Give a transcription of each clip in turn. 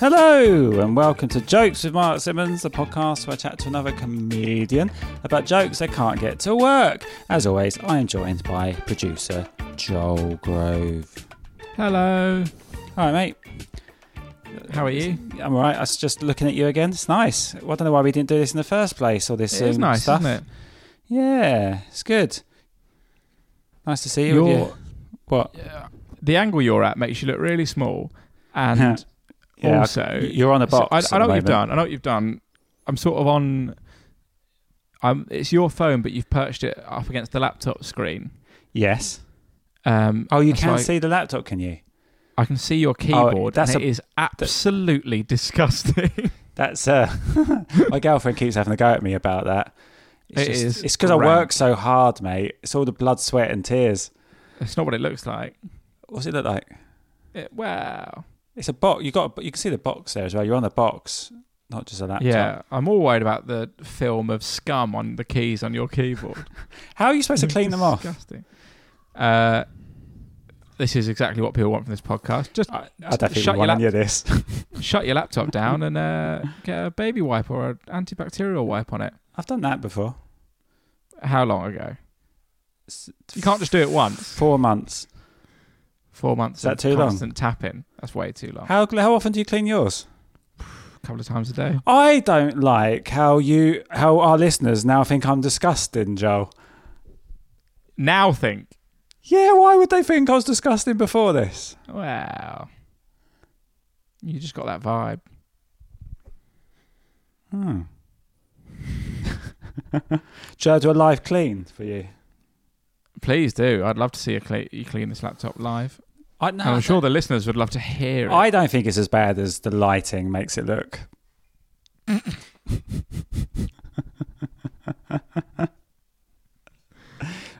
Hello, and welcome to Jokes with Mark Simmons, the podcast where I chat to another comedian about jokes they can't get to work. As always, I am joined by producer Joel Grove. Hello. Hi, mate. How are you? I'm alright. I was just looking at you again. It's nice. I don't know why we didn't do this in the first place. All this It is um, nice, stuff. isn't it? Yeah, it's good. Nice to see you. You're- Yeah. What? The angle you're at makes you look really small, and Yeah, also you're on a so box. I, I know what you've done. I know what you've done. I'm sort of on. I'm. It's your phone, but you've perched it up against the laptop screen. Yes. Um, Oh, you can like- see the laptop, can you? I can see your keyboard. that's and a- it is absolutely disgusting. That's uh, my girlfriend keeps having a go at me about that. It's It just- is It's because I work so hard, mate. It's all the blood, sweat, and tears. it's not what it looks like. What's it look like? It, wow. It's a box. You got. You can see the box there as well. You're on the box, not just a laptop. Yeah, I'm all worried about the film of scum on the keys on your keyboard. How are you supposed to clean them off? Disgusting. Uh, this is exactly what people want from this podcast. Just I, I don't shut your want any lap- of this. shut your laptop down and uh, get a baby wipe or an antibacterial wipe on it. I've done that before. How long ago? You can't just do it once. Four months. Four months. Is that of too long? Constant tapping. That's way too long. How how often do you clean yours? A couple of times a day. I don't like how you how our listeners now think I'm disgusting, Joe. Now think. Yeah, why would they think I was disgusting before this? Wow. You just got that vibe. Hmm. Should I do a live clean for you? Please do. I'd love to see you clean this laptop live. I, And I'm sure the listeners would love to hear it. I don't think it's as bad as the lighting makes it look.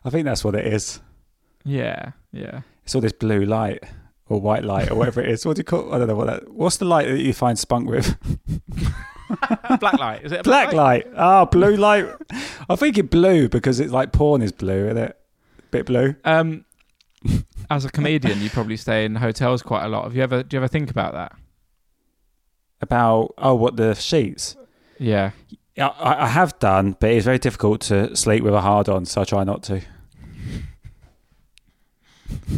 I think that's what it is. yeah, yeah. It's all this blue light or white light or whatever it is. What do you call? I don't know what that. What's the light that you find spunk with? black light. Is it a Black light. Ah, blue light. I think it blue because it's like porn is blue, isn't it? Bit blue. Um, as a comedian, you probably stay in hotels quite a lot. Have you ever? Do you ever think about that? About oh, what the sheets? Yeah. I, I have done, but it's very difficult to sleep with a hard on, so I try not to.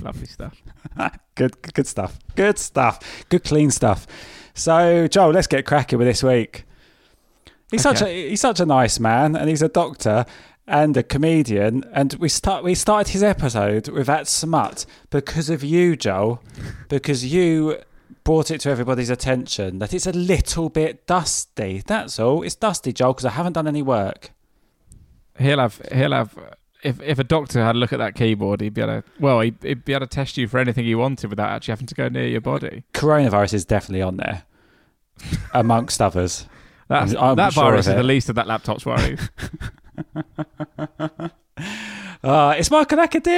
Lovely stuff. Good, good stuff. Good stuff. Good, clean stuff. So, Joel, let's get cracking with this week. He's such a he's such a nice man, and he's a doctor and a comedian. And we start we started his episode with that smut because of you, Joel, because you brought it to everybody's attention that it's a little bit dusty. That's all. It's dusty, Joel, because I haven't done any work. He'll have. He'll have. If if a doctor had a look at that keyboard, he'd be able to. Well, he'd, he'd be able to test you for anything he wanted without actually having to go near your body. Coronavirus is definitely on there, amongst others. That's, I'm- I'm that sure virus is the least of that laptop's worries. Uh, it's Michael Akadiri!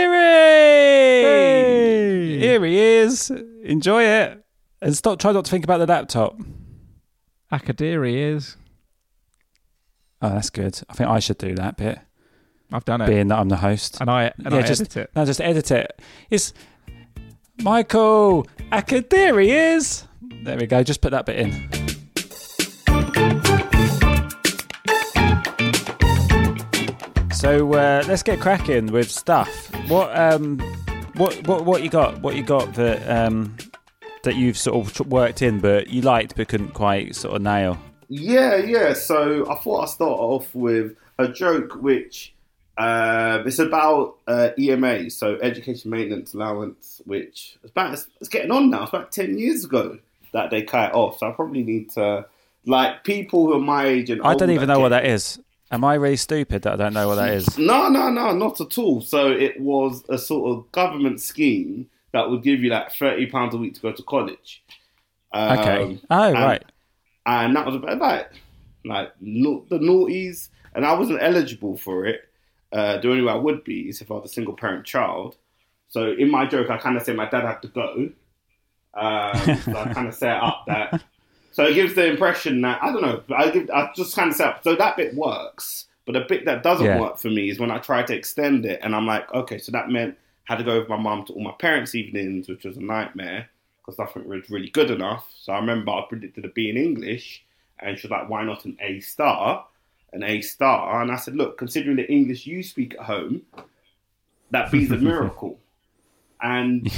Here he is. Enjoy it. And stop. Try not to think about the laptop. Akadiri is. Oh, that's good. I think I should do that bit, I've done it, being that I'm the host. and I and Yeah, I just- edit it. No, just edit it. It's Michael Akadiri is. There we go. Just put that bit in. So uh, let's get cracking with stuff. What um, what what what you got? What you got that um, that you've sort of worked in, but you liked but couldn't quite sort of nail? Yeah, yeah. So I thought I'd start off with a joke, which uh, it's about uh, EMA, so Education Maintenance Allowance, which it's about it's, it's getting on now. It's about ten years ago that they cut it off. So I probably need to like people who are my age and I don't even know what that is. Am I really stupid that I don't know what that is? No, no, no, not at all. So it was a sort of government scheme that would give you like thirty pounds a week to go to college. Um, Okay. oh, and- right. and that was about like like no, the noughties, and I wasn't eligible for it. Uh, the only way I would be is if I was a single parent child. So in my joke, I kind of say my dad had to go. Um, so I kind of set up that. So it gives the impression that I don't know. I give I just kind of set up. So that bit works, but the bit that doesn't Yeah. work for me is when I try to extend it, and I'm like, okay, so that meant I had to go with my mum to all my parents' evenings, which was a nightmare because nothing was really good enough. So I remember I predicted a B in English, and she was like, "Why not an A star?" An A star, and I said, "Look, considering the English you speak at home, that B's a miracle." And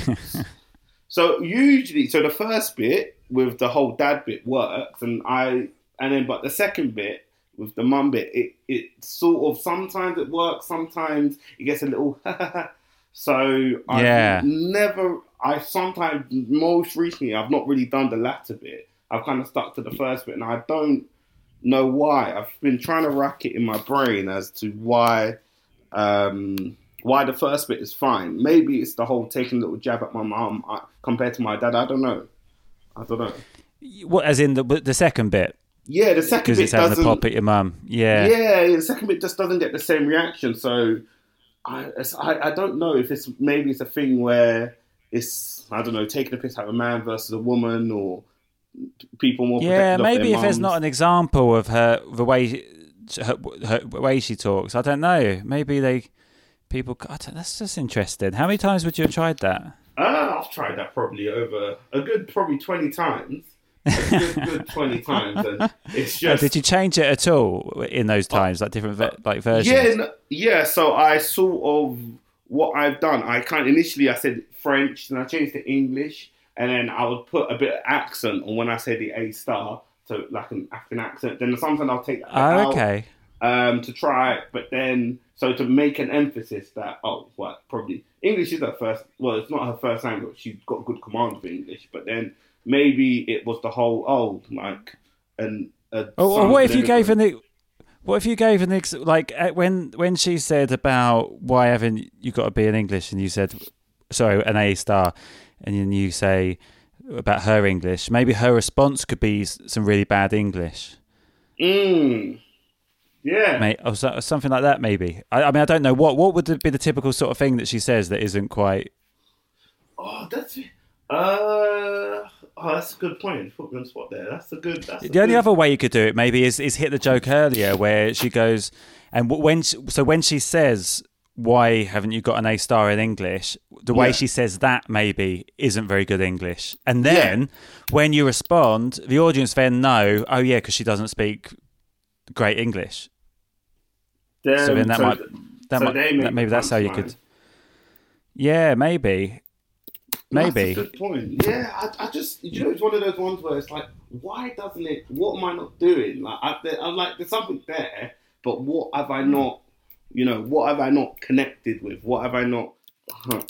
so usually, so the first bit with the whole dad bit works, and I, and then but the second bit with the mum bit, it it sort of sometimes it works, sometimes it gets a little. so I Yeah. never. I sometimes most recently I've not really done the latter bit. I've kind of stuck to the first bit, and I don't know why. I've been trying to rack it in my brain as to why. Um, why the first bit is fine. Maybe it's the whole taking a little jab at my mum uh, compared to my dad. I don't know. I don't know. What, as in the the second bit Yeah, the second because bit it's having a doesn't. pop at your mum. Yeah. yeah, the second bit just doesn't get the same reaction. So I, I, I don't know if it's maybe it's a thing where it's I don't know taking a piss out of a man versus a woman or people more. Yeah, maybe if there's not an example of her the way her, her way she talks, I don't know. Maybe they people. I don't, that's just interesting. How many times would you have tried that? Uh, I've tried that probably over a good probably twenty times. A good, good twenty times, and it's Uh, just did you change it at all in those times, like different ve- like versions? Yeah, no, yeah. So I sort of what I've done. I kind of initially I said French, then I changed to English, and then I would put a bit of accent on when I say the A star, so like an African accent. Then sometimes I'll take that Oh, out okay. um, to try it, but then so to make an emphasis that oh, what probably English is her first. Well, it's not her first language. She's got good command of English, but then maybe it was the whole oh like and. Oh, what if you gave an? What if you gave an ex- like uh, when when she said about why haven't you got to be in English and you said sorry an A star and then you say about her English maybe her response could be some really bad English Mm. Yeah. mate or, so, or something like that maybe I, I mean I don't know what what would be the typical sort of thing that she says that isn't quite Oh, that's uh. Oh, that's a good point. Put me on spot there. That's a good. That's a The only good- other way you could do it maybe is, is hit the joke earlier where she goes and when she, so when she says why haven't you got an A star in English the way Yeah. she says that maybe isn't very good English and then when you respond the audience then know oh yeah because she doesn't speak great English so then that so might that so might that, maybe that's how you could yeah maybe maybe That's a good point. Yeah, I, I just you know it's one of those ones where it's like, why doesn't it? What am I not doing? Like I, I'm like, there's something there, but what have I hmm. not? You know, what have I not connected with? What have I not? Huh.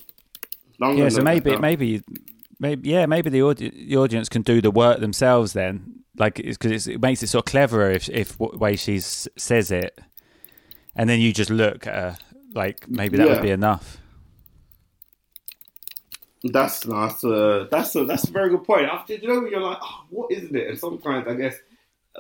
Yeah so maybe maybe maybe yeah maybe the, audi- the audience can do the work themselves then like because it makes it sort of cleverer if if way she says it and then you just look at her like maybe that Yeah. would be enough That's that's a that's a that's a very good point. After you know, you're like, oh, what isn't it? And sometimes I guess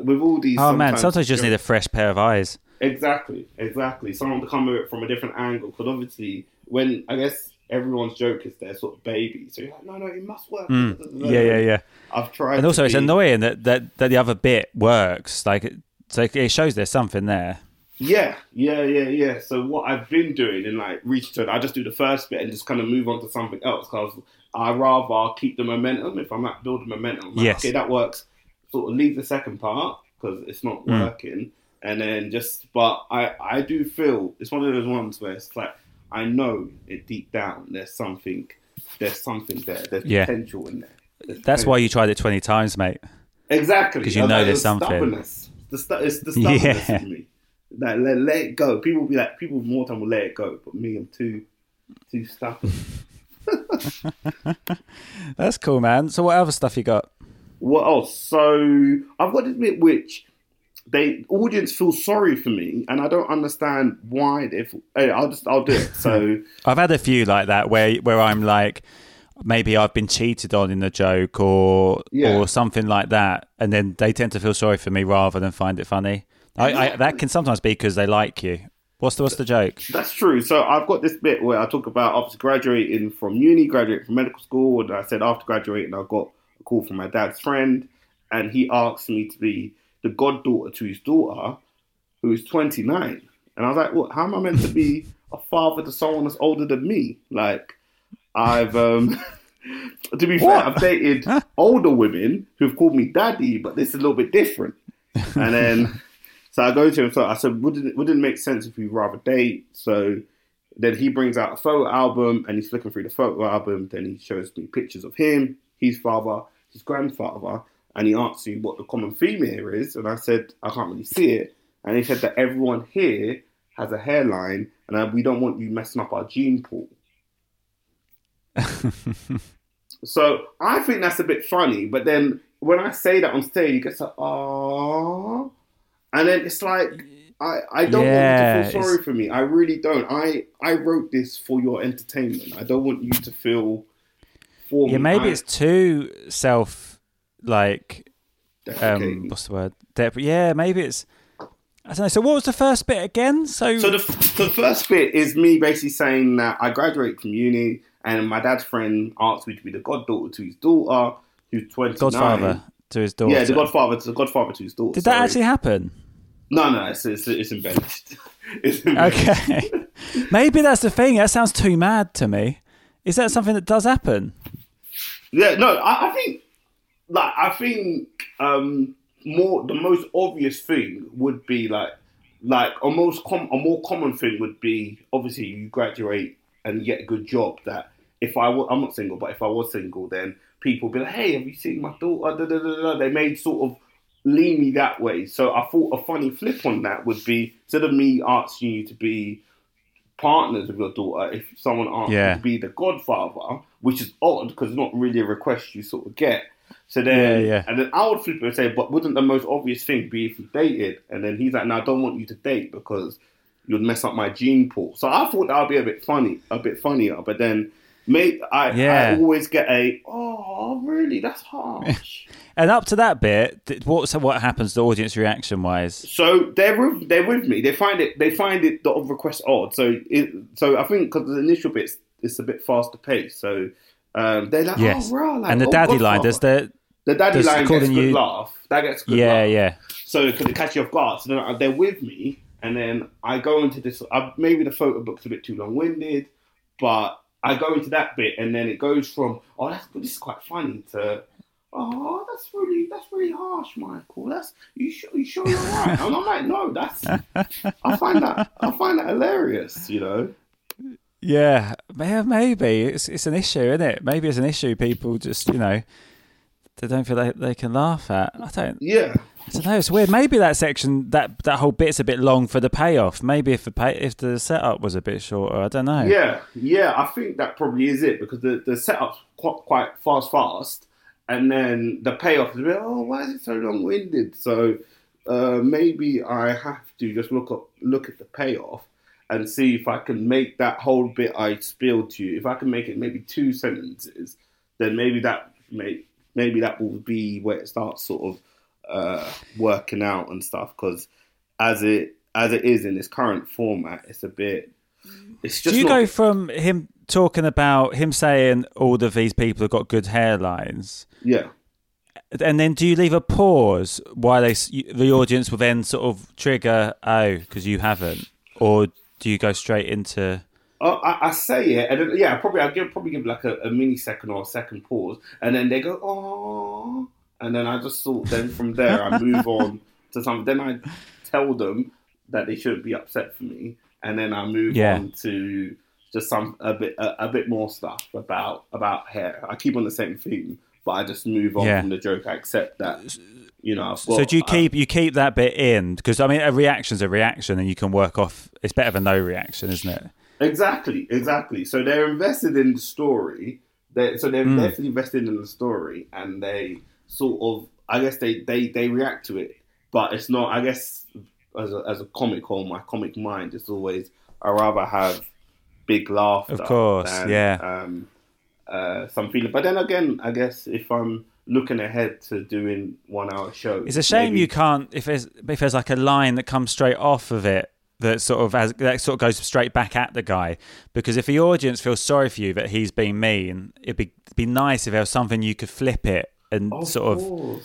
with all these, oh man sometimes you just need a fresh pair of eyes Exactly, exactly. Someone to come at it from a different angle. Because obviously, when I guess everyone's joke is their sort of baby, so you're like, no, no, it must work. Mm. yeah yeah yeah I've tried. and also it's be- annoying that, that that the other bit works like it- so it shows there's something there Yeah, yeah, yeah, yeah. So what I've been doing in like research, I just do the first bit and just kind of move on to something else because I rather keep the momentum. If I'm not building momentum, like, Yes. okay, that works. Sort of leave the second part because it's not Mm. working. and then just. But I I do feel it's one of those ones where it's like I know it deep down there's something there's something there there's Yeah. potential in there. There's That's why you tried it 20 times, mate. Exactly. Because you know there's is something. Stubbornness. The stu- it's the stubbornness Yeah. in me. Like let, let it go. People be like people more time will let it go, but me I'm too too stubborn. That's cool, man. So what other stuff you got? What else? So I've got this bit which they audience feel sorry for me, and I don't understand why. If hey, I'll just I'll do it. So I've had a few like that where where I'm like, maybe I've been cheated on in a joke or Yeah. or something like that, and then they tend to feel sorry for me rather than find it funny. I, I, that can sometimes be because they like you. What's the what's the joke? that's true. So I've got this bit where I talk about after graduating from uni, graduating from medical school, and I said after graduating I got a call from my dad's friend, and he asked me to be the goddaughter to his daughter, who is 29. And I was like, what? How am I meant to be a father to someone that's older than me? Like, I've um, to be fair, I've dated older women who've called me daddy, but this is a little bit different. And then, so I go to him. So I said, wouldn't wouldn't it make sense if we rather date? So then he brings out a photo album, and he's flicking through the photo album. Then he shows me pictures of him, his father, his grandfather, and he asks me what the common theme here is. And I said, I can't really see it. And he said that everyone here has a hairline, and we don't want you messing up our gene pool. So I think that's a bit funny, but then when I say that on stage, he gets like, "Aww," and then it's like, I, I don't Yeah, want you to feel it's- sorry for me. I really don't. I I wrote this for your entertainment. I don't want you to feel for Yeah, me. maybe I- it's too self like um what's the word? Dep- yeah, maybe it's I don't know. So what was the first bit again? So, So the, f- the first bit is me basically saying that I graduated from uni, and my dad's friend asked me to be the goddaughter to his daughter, who's twenty. Godfather to his daughter. Yeah, the godfather to the godfather to his daughter. Did that sorry. actually happen? No, no, it's it's, it's embellished. it's embellished. Okay. Maybe that's the thing. That sounds too mad to me. Is that something that does happen? Yeah, no, I, I think like I think um more the most obvious thing would be like like a most com- a more common thing would be obviously you graduate and you get a good job that if I was I'm not single but if I was single then people would be like hey have you seen my daughter da, da, da, they made sort of lean me that way so I thought a funny flip on that would be instead of me asking you to be partners with your daughter if someone asked Yeah. you to be the godfather, which is odd because it's not really a request you sort of get. So then, Yeah, yeah. and then I would flip it and say, but wouldn't the most obvious thing be if you dated? And then he's like, no, I don't want you to date because you'd mess up my gene pool. So I thought that would be a bit funny, a bit funnier. But then, mate, I, Yeah. I always get a, oh, really? That's harsh. And up to that bit, what's what happens The audience reaction wise? So they're with, they're with me. They find it they find it the request odd. So it so I think because the initial bits it's a bit faster paced. So um, they're like, Yes. oh, rah, like, and the oh, daddy line Godfather. does the the daddy does line gets calling a good you- laugh. That gets good yeah laugh. yeah. So because it catch you off guard. So then they're with me, and then I go into this. I, maybe the photo book's a bit too long winded, but I go into that bit, and then it goes from oh that's this is quite funny to oh that's really that's really harsh, Michael. That's you sure you sure you're right? And I'm like no, that's I find that I find that hilarious. You know. Yeah, maybe it's it's an issue, isn't it? Maybe it's an issue. People just you know they don't feel like they can laugh at. I don't. Yeah. I don't know. It's weird. Maybe that section, that that whole bit's a bit long for the payoff. Maybe if the pay, if the setup was a bit shorter, I don't know. Yeah, yeah, I think that probably is it because the, the setup's quite, quite fast, fast, and then the payoff is a bit, oh, why is it so long winded? So uh, maybe I have to just look up, look at the payoff and see if I can make that whole bit I spilled to you. If I can make it maybe two sentences, then maybe that may, maybe that will be where it starts sort of uh, working out and stuff. Because as it as it is in this current format, it's a bit. It's just Do you not- go from him talking about him saying all of these people have got good hairlines, Yeah. and then do you leave a pause while they the audience will then sort of trigger oh because you haven't, or do you go straight into Oh, I, I say it, and then, yeah, probably I'll give probably give like a, a mini second or a second pause, and then they go, oh, and then I just sort. Then from there, I move on to something. Then I tell them that they shouldn't be upset for me, and then I move Yeah. on to just some a bit a, a bit more stuff about about hair. I keep on the same theme, but I just move on Yeah. from the joke. I accept that, you know. I've so do you keep you keep that bit in because I mean a reaction's a reaction and you can work off. It's better than no reaction, isn't it? Exactly, exactly. So they're invested in the story. They so they're Mm. definitely invested in the story, and they sort of, I guess they they they react to it, but it's not. I guess as a, as a comic or my comic mind, it's always I rather have big laughter. Of course, than, yeah. Um, uh, some feeling, but then again, I guess if I'm looking ahead to doing one hour shows, It's a shame maybe- you can't if there's if there's like a line that comes straight off of it that sort of as that sort of goes straight back at the guy. Because if the audience feels sorry for you that he's being mean, it'd be be nice if there was something you could flip it and Of sort of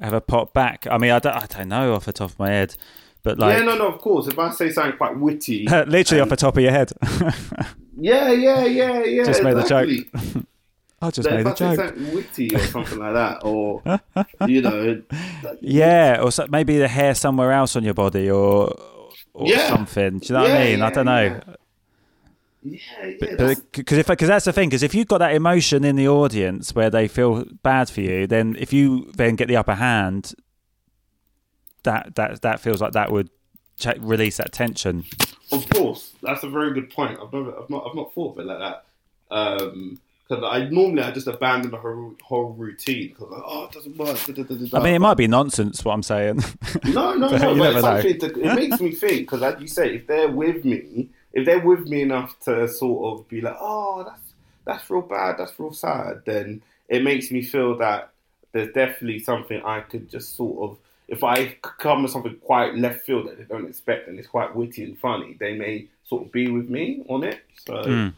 have a pop back. I mean, I don't, I don't know off the top of my head, but like yeah, no, no, of course. If I say something quite witty, literally off the top of your head. Yeah, yeah, yeah, yeah. Just made a joke. I just That made a joke. something witty or something like that, or you know, like- Yeah, or so, maybe the hair somewhere else on your body, or or Yeah. something. Do you know what I Yeah, mean? I don't know. yeah, yeah. because if because that's the thing because if you've got that emotion in the audience where they feel bad for you, then if you then get the upper hand, that that that feels like that would release that tension. Of course, that's a very good point. I've never, I've not, I've not thought of it like that. Um, because I normally I just abandon the whole, whole routine because like, oh, it doesn't work. da, da, da. I mean, it might be nonsense what I'm saying. No, no, no. you But never it's know. something it makes me think because, like you say, if they're with me, if they're with me enough to sort of be like, oh, that's that's real bad, that's real sad, then it makes me feel that there's definitely something I could just sort of, if I come with something quite left field that they don't expect and it's quite witty and funny, they may sort of be with me on it. So Hmm.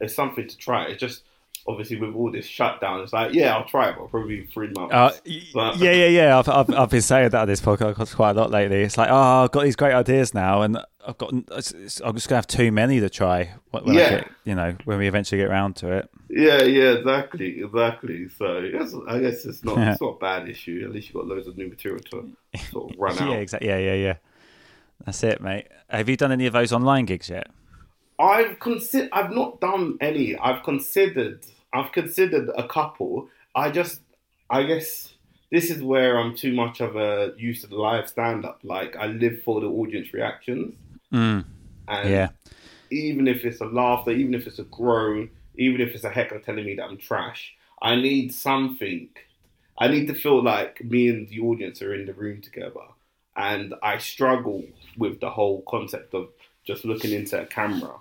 it's something to try. It's just obviously with all this shutdown, it's like, yeah, I'll try it, but probably three months. Uh, But- yeah, yeah, yeah. I've, I've I've been saying that on this podcast quite a lot lately. It's like, oh, I've got these great ideas now, and I've got it's, it's, I'm just gonna have too many to try. When when I Yeah. get, you know, when we eventually get around to it. Yeah, yeah, exactly, exactly. So I guess it's not Yeah. it's not a bad issue. At least you have got loads of new material to sort of run Yeah, out. Yeah, exactly. Yeah, yeah, yeah. That's it, mate. Have you done any of those online gigs yet? I've considered. I've not done any. I've considered. I've considered a couple. I just. I guess this is where I'm too much of a used to the live stand up. Like I live for the audience reactions. Mm, And yeah. even if it's a laughter, even if it's a groan, even if it's a heckler telling me that I'm trash, I need something. I need to feel like me and the audience are in the room together. And I struggle with the whole concept of just looking into a camera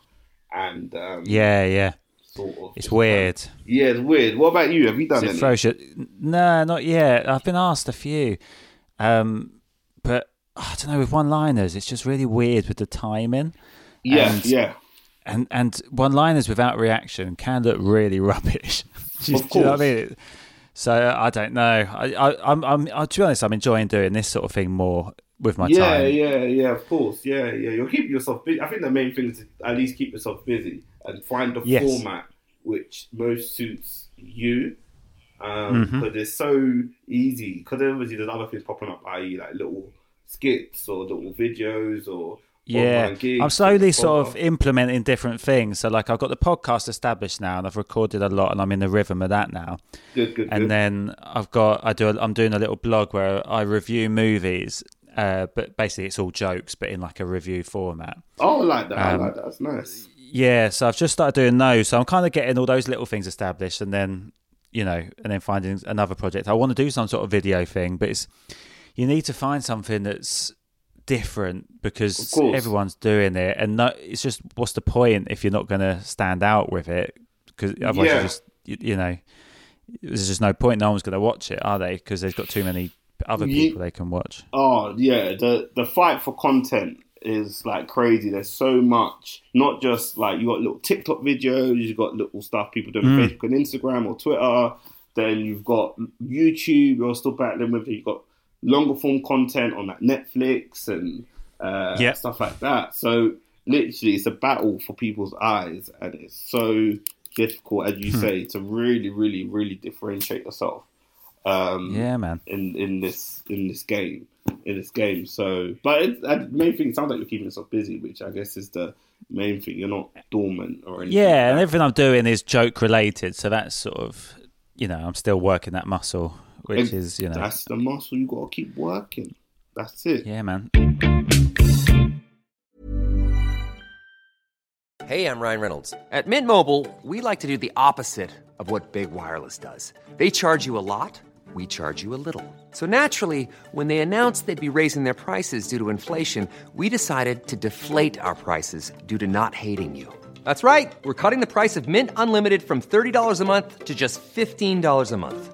and um, Yeah, yeah. sort of. It's weird. Yeah, it's weird. What about you? Have you done It? No, not yet. I've been asked a few, um, but I don't know. With one-liners, it's just really weird with the timing, yeah, and- yeah. and and one-liners without reaction can look really rubbish. do, you, Of do you know what I course. mean? So I don't know. I, I I'm I'm I, to be honest, I'm enjoying doing this sort of thing more with my yeah, time. yeah, yeah, yeah. of course. Yeah, yeah. You'll keep yourself busy. I think the main thing is to at least keep yourself busy and find the Yes. format which most suits you. Because Mm-hmm. it's so easy. Because obviously there's other things popping up, i.e., like little skits or little videos or Yeah, I'm slowly sort of implementing different things. So, like, I've got the podcast established now, and I've recorded a lot, and I'm in the rhythm of that now. good, good, and good. then I've got I do a, I'm doing a little blog where I review movies, uh, but basically it's all jokes, but in like a review format. oh, I like that. um, I like that. That's nice. Yeah, so I've just started doing those. So I'm kind of getting all those little things established, and then you know, and then finding another project. I want to do some sort of video thing, but it's you need to find something that's different because everyone's doing it, and no, it's just what's the point if you're not going to stand out with it? Because otherwise, Yeah. you just you, you know, there's just no point. No one's going to watch it, are they? Because they've got too many other people they can watch. Oh yeah, the the fight for content is like crazy. There's so much. Not just like you got little TikTok videos, you've got little stuff people do on Mm. Facebook and Instagram or Twitter. Then you've got YouTube. You're still battling with. You've got longer form content on like Netflix and uh, Yeah. stuff like that. So literally, it's a battle for people's eyes, and it's so difficult, as Hmm. you say, to really, really, really differentiate yourself. Um, Yeah, man. in in this in this game in this game. So, but it, the main thing it sounds like you're keeping yourself busy, which I guess is the main thing. You're not dormant or anything. Yeah, like and everything I'm doing is joke related, so that's sort of, you know, I'm still working that muscle, which And is, you know, that's the muscle you got to keep working. That's it. yeah, man. Hey, I'm Ryan Reynolds. At Mint Mobile, we like to do the opposite of what Big Wireless does. They charge you a lot, we charge you a little. So naturally, when they announced they'd be raising their prices due to inflation, we decided to deflate our prices due to not hating you. That's right. We're cutting the price of Mint Unlimited from $30 a month to just $15 a month.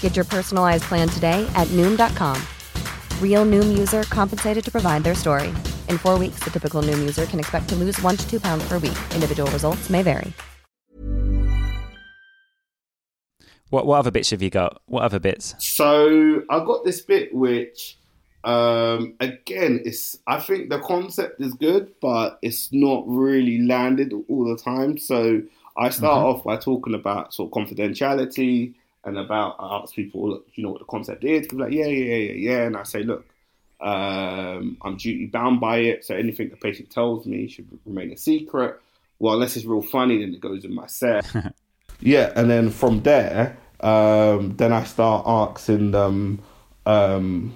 Get your personalized plan today at Noom.com. Real Noom user compensated to provide their story. In four weeks, the typical Noom user can expect to lose one to two pounds per week. Individual results may vary. What what other bits have you got? What other bits? So I got this bit which, um, again, it's I think the concept is good, but it's not really landed all the time. So I start off by talking about sort of confidentiality and about I ask people, look, do you know what the concept is? People are like, yeah, yeah, yeah, yeah, yeah, and I say, look, um, I'm duty bound by it, so anything the patient tells me should remain a secret. Well, unless it's real funny, then it goes in my set. Yeah, and then from there, um, then I start asking them. Um,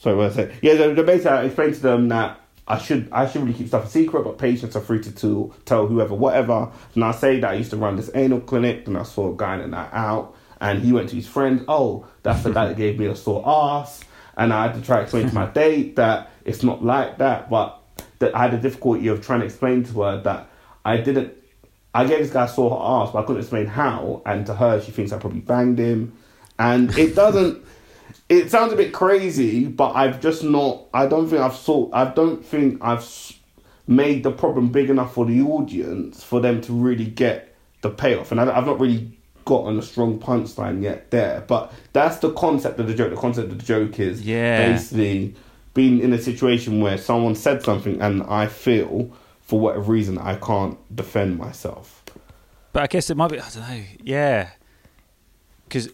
sorry, what I say? Yeah, the, the basically I explain to them that I should I should really keep stuff a secret, but patients are free to, to tell whoever whatever. And I say that I used to run this anal clinic, and I saw a guy in that out, and he went to his friend. Oh, that's the guy that gave me a sore ass, and I had to try to explain to my date that it's not like that, but that I had the difficulty of trying to explain to her that I didn't I gave this guy a sore ass, but I couldn't explain how. And to her, she thinks I probably banged him. And it doesn't. it sounds a bit crazy, but I've just not. I don't think I've sort. I don't think I've made the problem big enough for the audience for them to really get the payoff. And I, I've not really gotten a strong punchline yet there. But that's the concept of the joke. The concept of the joke is Yeah. basically being in a situation where someone said something and I feel for whatever reason I can't defend myself. But I guess it might be. I don't know. Yeah, because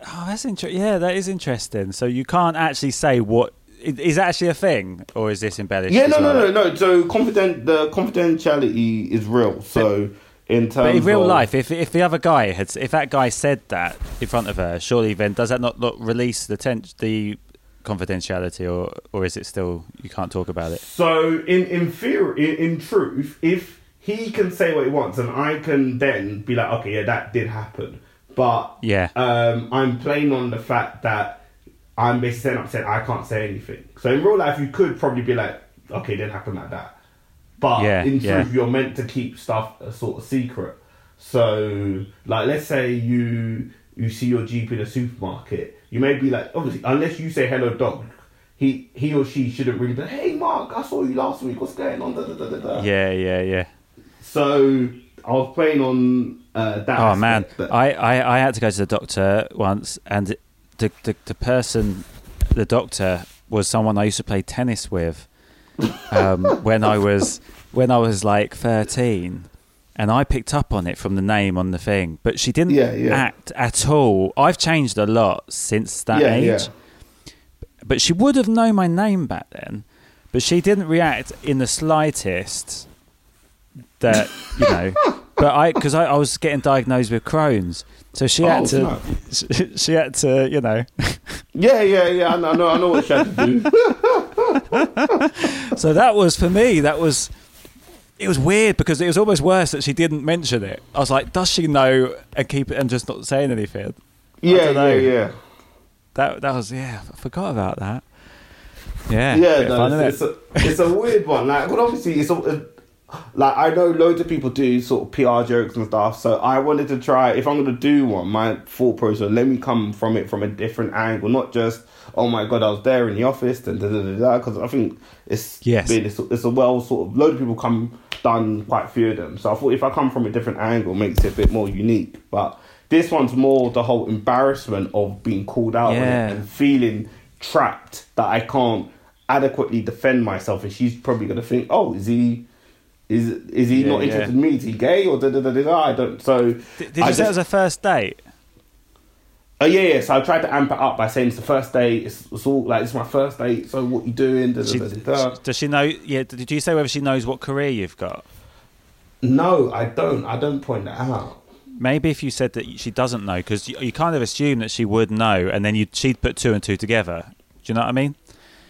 oh, that's interesting. Yeah, that is interesting. So you can't actually say what is actually a thing, or is this embellished? Yeah, no, no, well? no, no. So confident, the confidentiality is real. So in terms, But in real of, life, if if the other guy had, if that guy said that in front of her, surely then does that not, not release the ten- the confidentiality, or or is it still you can't talk about it? So in in theory, in, in truth, if he can say what he wants, and I can then be like, okay, yeah, that did happen, but Yeah. um, I'm playing on the fact that I'm basically saying upset. I can't say anything. So in real life, you could probably be like, okay, it didn't happen like that, but Yeah, in yeah. truth, you're meant to keep stuff a sort of secret. So like, let's say you you see your GP in a supermarket, you may be like, obviously, unless you say hello, dog. He, he or she shouldn't really be like, hey Mark, I saw you last week, what's going on? Da, da, da, da, da. Yeah, yeah, yeah. So I was playing on uh, that. Oh man, but- I, I, I had to go to the doctor once, and the, the the person, the doctor was someone I used to play tennis with, um, when I was when I was like thirteen, and I picked up on it from the name on the thing, but she didn't Yeah, yeah. act at all. I've changed a lot since that Yeah, age, yeah. but she would have known my name back then, but she didn't react in the slightest. That you know. but I because I, I was getting diagnosed with Crohn's, so she had Oh, to she, she had to you know. Yeah, yeah, yeah. I know, I know what she had to do. so that was for me. That was it was weird because it was almost worse that she didn't mention it. I was like, does she know and keep it and just not saying anything? Yeah, yeah, yeah. That that was yeah. I forgot about that. Yeah, Yeah, no, fun, it's, innit? it's, a, it's a weird one. Like, but obviously, it's a, like I know loads of people do sort of PR jokes and stuff. So I wanted to try. If I'm going to do one, my thought process, let me come from it from a different angle, not just oh my god, I was there in the office and da da da da. Because I think it's Yes. been it's, it's a well sort of load of people come done quite a few of them. So I thought if I come from a different angle, it makes it a bit more unique. But this one's more the whole embarrassment of being called out Yeah. and feeling trapped that I can't adequately defend myself, and she's probably gonna think, "Oh, is he, is is he Yeah, not yeah. interested in me? Is he gay or da da da da?" da? I don't. So Did, did I you say it was a first date? Oh yeah, yeah. So I tried to amp it up by saying it's the first day. It's, it's all like it's my first date. So what you doing? Da, She, da, da. does she know? Yeah. Did you say whether she knows what career you've got? No, I don't. I don't point that out. Maybe if you said that she doesn't know, because you, you kind of assume that she would know, and then you she'd put two and two together. Do you know what I mean?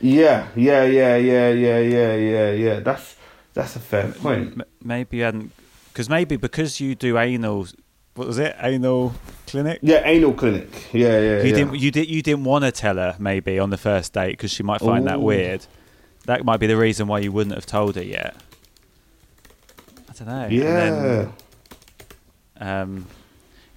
Yeah, yeah, yeah, yeah, yeah, yeah, yeah, yeah. That's that's a fair point. M- maybe you hadn't, because maybe because you do anal. What was it? Anal clinic. Yeah, anal clinic. Yeah, yeah. You yeah. didn't. You did. You didn't want to tell her maybe on the first date because she might find that weird. That might be the reason why you wouldn't have told her yet. I don't know. And Yeah. then, um,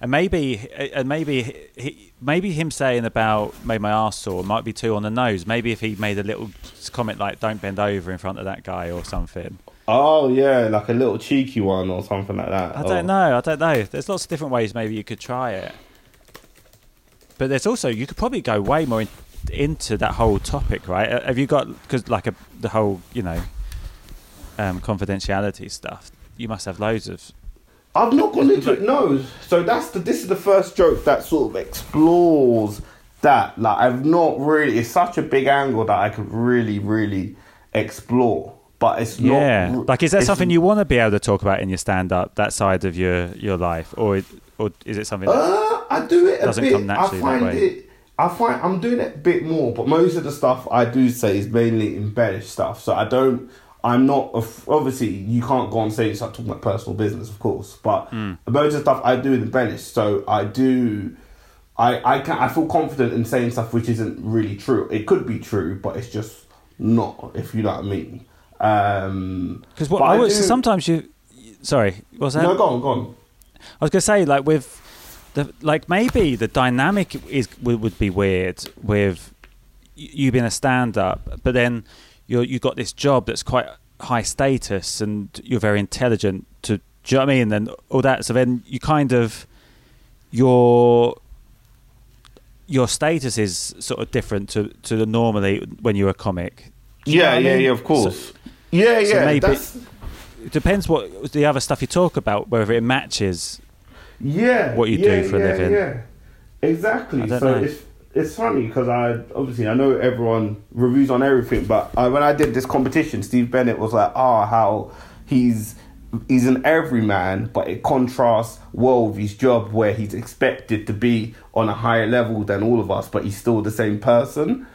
and maybe, and maybe, he, maybe him saying about made my ass sore might be too on the nose. Maybe if he made a little comment like "Don't bend over in front of that guy" or something. Oh yeah, like a little cheeky one or something like that. I Oh. don't know. I don't know. There's lots of different ways maybe you could try it. But there's also you could probably go way more in, into that whole topic, right? Uh, Have you got because like a the whole you know um, confidentiality stuff? You must have loads of. I've not gone into it. No, so that's the. This is the first joke that sort of explores that. Like I've not really. It's such a big angle that I could really, really explore. But it's not. Yeah, like is that something you want to be able to talk about in your stand up? That side of your your life, or or is it something? That, Uh, I do it a Doesn't bit. come naturally I find it. I find I'm doing it a bit more, but most of the stuff I do say is mainly embellished stuff. So I don't. I'm not. Obviously, you can't go on stage and start talking about personal business, of course. But Hmm. most of the stuff I do is embellished. So I do. I I can I feel confident in saying stuff which isn't really true. It could be true, but it's just not. If you know what I mean. Um, Because what I was do- sometimes you. Sorry, was that? no, go on, go on. I was gonna say like with the like maybe the dynamic is would, would be weird with you being a stand up, but then you're you got this job that's quite high status and you're very intelligent. To do you know what I mean? And all that. So then you kind of your your status is sort of different to to the normally when you're a comic. Do you know Yeah, I yeah, mean? yeah. Of So- course. Yeah, so yeah. maybe- it depends what the other stuff you talk about, whether it matches. yeah what you yeah, do for a yeah, living. yeah exactly so know. it's it's funny because i obviously i know everyone reviews on everything but I, when i did this competition steve bennett was like oh how he's he's an everyman but it contrasts well with his job where he's expected to be on a higher level than all of us but he's still the same person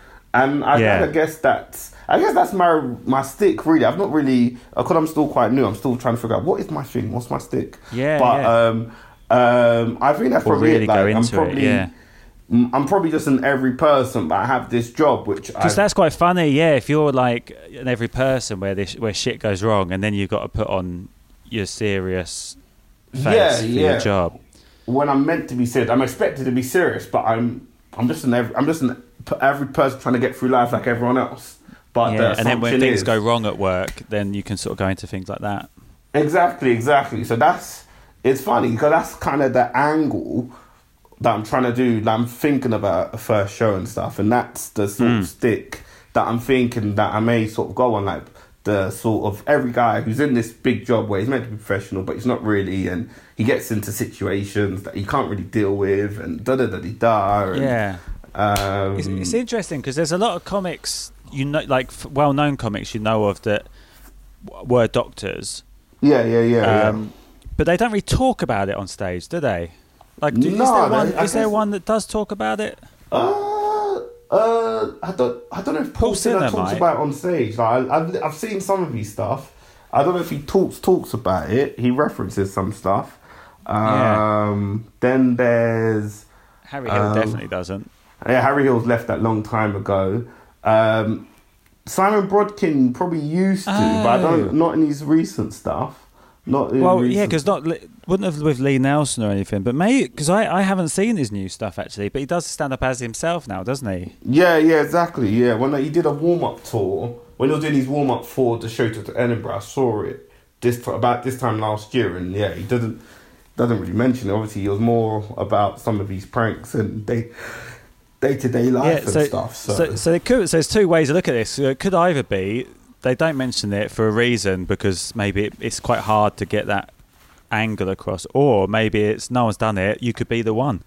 and i Yeah. kind of guess that's I guess that's my my stick really. I've not really because I'm still quite new. I'm still trying to figure out what is my thing, what's my stick. Yeah, but yeah. um, um, I think that's probably really it. go Like, I'm into it, probably, yeah. I'm probably just an every person, but I have this job which Because that's quite funny, yeah. If you're like an every person where this where shit goes wrong, and then you've got to put on your serious face Yeah, for yeah. your job. when I'm meant to be serious, I'm expected to be serious, but I'm I'm just an every, I'm just an every person trying to get through life like everyone else. But the yeah, and then when things is- go wrong at work, then you can sort of go into things like that. Exactly, exactly. So that's it's funny because that's kind of the angle that I'm trying to do. That I'm thinking about a first show and stuff, and that's the sort Hmm. of stick that I'm thinking that I may sort of go on. Like the sort of every guy who's in this big job where he's meant to be professional, but he's not really, and he gets into situations that he can't really deal with, and da da da da da. and, Yeah, Um, it's, it's interesting because there's a lot of comics you know, like well-known comics you know of that w- were doctors. yeah, yeah, yeah, Um, but they don't really talk about it on stage, do they? Like, do, is No, there they- one? Is there one that does talk about it? Uh, uh, I don't, I don't know if Paul Paul Sinha Sinha talks might. about it on stage. Like, I, I've, I've seen some of his stuff. I don't know if he talks talks about it. He references some stuff. Yeah. Um, Then there's Harry Hill Um, definitely doesn't. Yeah, Harry Hill's left that long time ago. Um, Simon Brodkin probably used to, but I Oh. don't. Not in his recent stuff. Not in Well, yeah, because not wouldn't have with Lee Nelson or anything, but maybe because I, I haven't seen his new stuff actually, but he does stand up as himself now, doesn't he? Yeah, yeah, exactly. Yeah, when he did a warm up tour, when he was doing his warm up for the show to Edinburgh, I saw it this about this time last year, and yeah, he doesn't doesn't really mention it. Obviously, he was more about some of his pranks and day day to day life and so, stuff. So, so so it could so there's two ways to look at this. It could either be they don't mention it for a reason because maybe it, it's quite hard to get that angle across, or maybe it's no one's done it. You could be the one.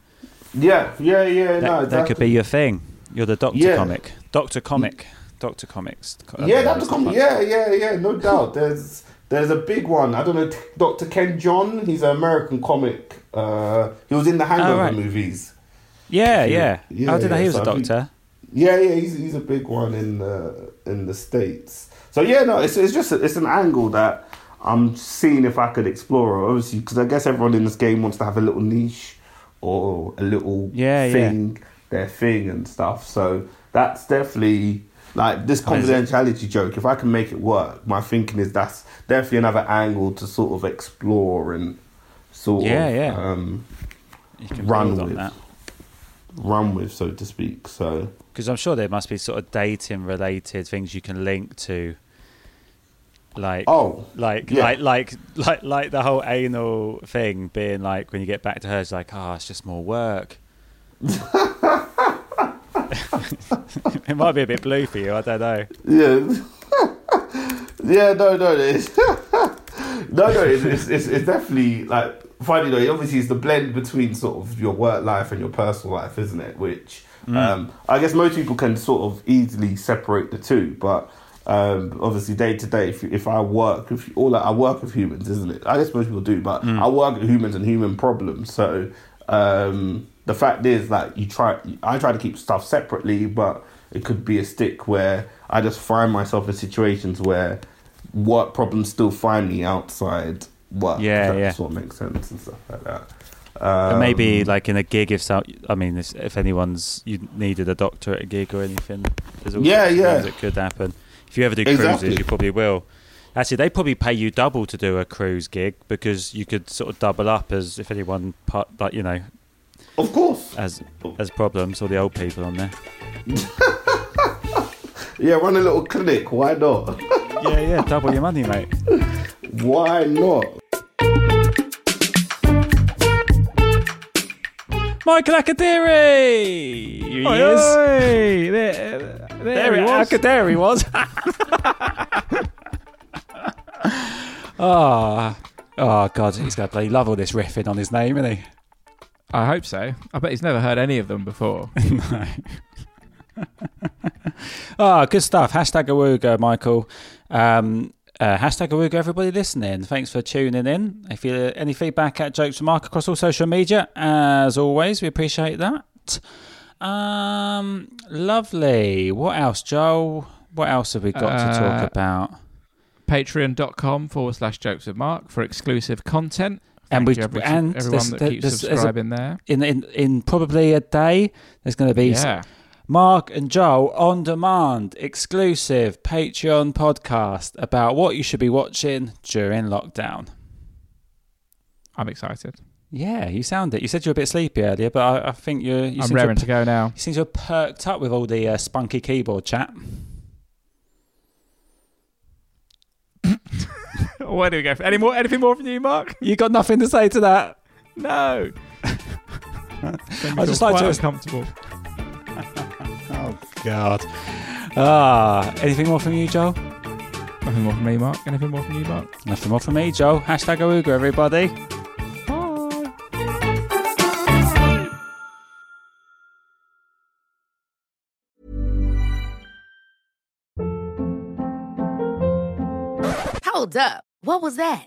yeah, yeah, yeah. That, no, that could be your thing. You're the Doctor Yeah. comic, Doctor comic, Doctor Comics. Yeah, that's a com- yeah, yeah, yeah, no doubt. There's there's a big one. I don't know, Dr. Ken Jeong. He's an American comic. Uh, he was in the Hangover Oh, right. movies. Yeah, Yeah, yeah. yeah, How did I? yeah, He was a so think- doctor. Yeah, yeah, he's he's a big one in the in the states. So yeah, no, it's it's just a, it's an angle that I'm seeing if I could explore. Obviously, because I guess everyone in this game wants to have a little niche or a little Yeah, yeah. thing, their thing and stuff. So that's definitely like this is it? confidentiality joke. If I can make it work, my thinking is that's definitely another angle to sort of explore and sort Yeah, of yeah. Um, You can run with. that. Run with, so to speak. So. Because I'm sure there must be sort of dating related things you can link to. Like Oh, like yeah. like like like like the whole anal thing being like when you get back to her it's like, oh it's just more work. it might be a bit blue for you, I don't know. Yeah. yeah, no, no, it's no, no, it's, it's, it's, it's definitely like funny though. Obviously, it's the blend between sort of your work life and your personal life, isn't it? Which um, I guess most people can sort of easily separate the two, but. Um, obviously, day to day, if if I work, if all I work with humans, isn't it? I guess most people do, but I work with humans and human problems. So um, the fact is, that you try, I try to keep stuff separately, but it could be a stick where I just find myself in situations where work problems still find me outside work. Yeah, that yeah. sort of makes sense and stuff like that. Um, maybe like in a gig, if so, I mean, if, if anyone's you needed a doctor at a gig or anything, there's all Yeah, yeah. things that could happen. If you ever do Exactly. cruises, you probably will. Actually, they probably pay you double to do a cruise gig because you could sort of double up as if anyone part like you know of course, as as problems or the old people on there. yeah, run a little clinic. Why not? Yeah, yeah, double your money, mate. Why not? Michael Akadiri! Here he Oi, is. oi, there, there, There he he was. Akadiri was. oh, oh God, he's going to bloody love all this riffing on his name, isn't he? I hope so. I bet he's never heard any of them before. no. oh, good stuff. Hashtag Awooga, Michael. Um, uh, hashtag Awooga, everybody listening. Thanks for tuning in. If you any feedback at Jokes Mark across all social media, as always, we appreciate that. Um, lovely. What else, Joel? What else have we got to Uh, talk about? Patreon.com forward slash jokes with Mark for exclusive content. And Thank we- you every, and everyone there's- that there- keeps there's- there's a- subscribing there. In in in probably a day, there's going to be Yeah. Mark and Joel on demand, exclusive Patreon podcast about what you should be watching during lockdown. I'm excited. Yeah, you sound it. You said you were a bit sleepy earlier, but I, I think you're. You I'm seem to raring to go now. You seem to have perked up with all the uh, spunky keyboard chat. Where do we go? Any more? Anything more from you, Mark? You got nothing to say to that? No. I just like to- uncomfortable. God. Ah, anything more from you, Joe? Nothing more from me, Mark. Anything more from you, Mark? Nothing more from me, Joe. Hashtag Awooga, everybody. Bye. Hold up. What was that?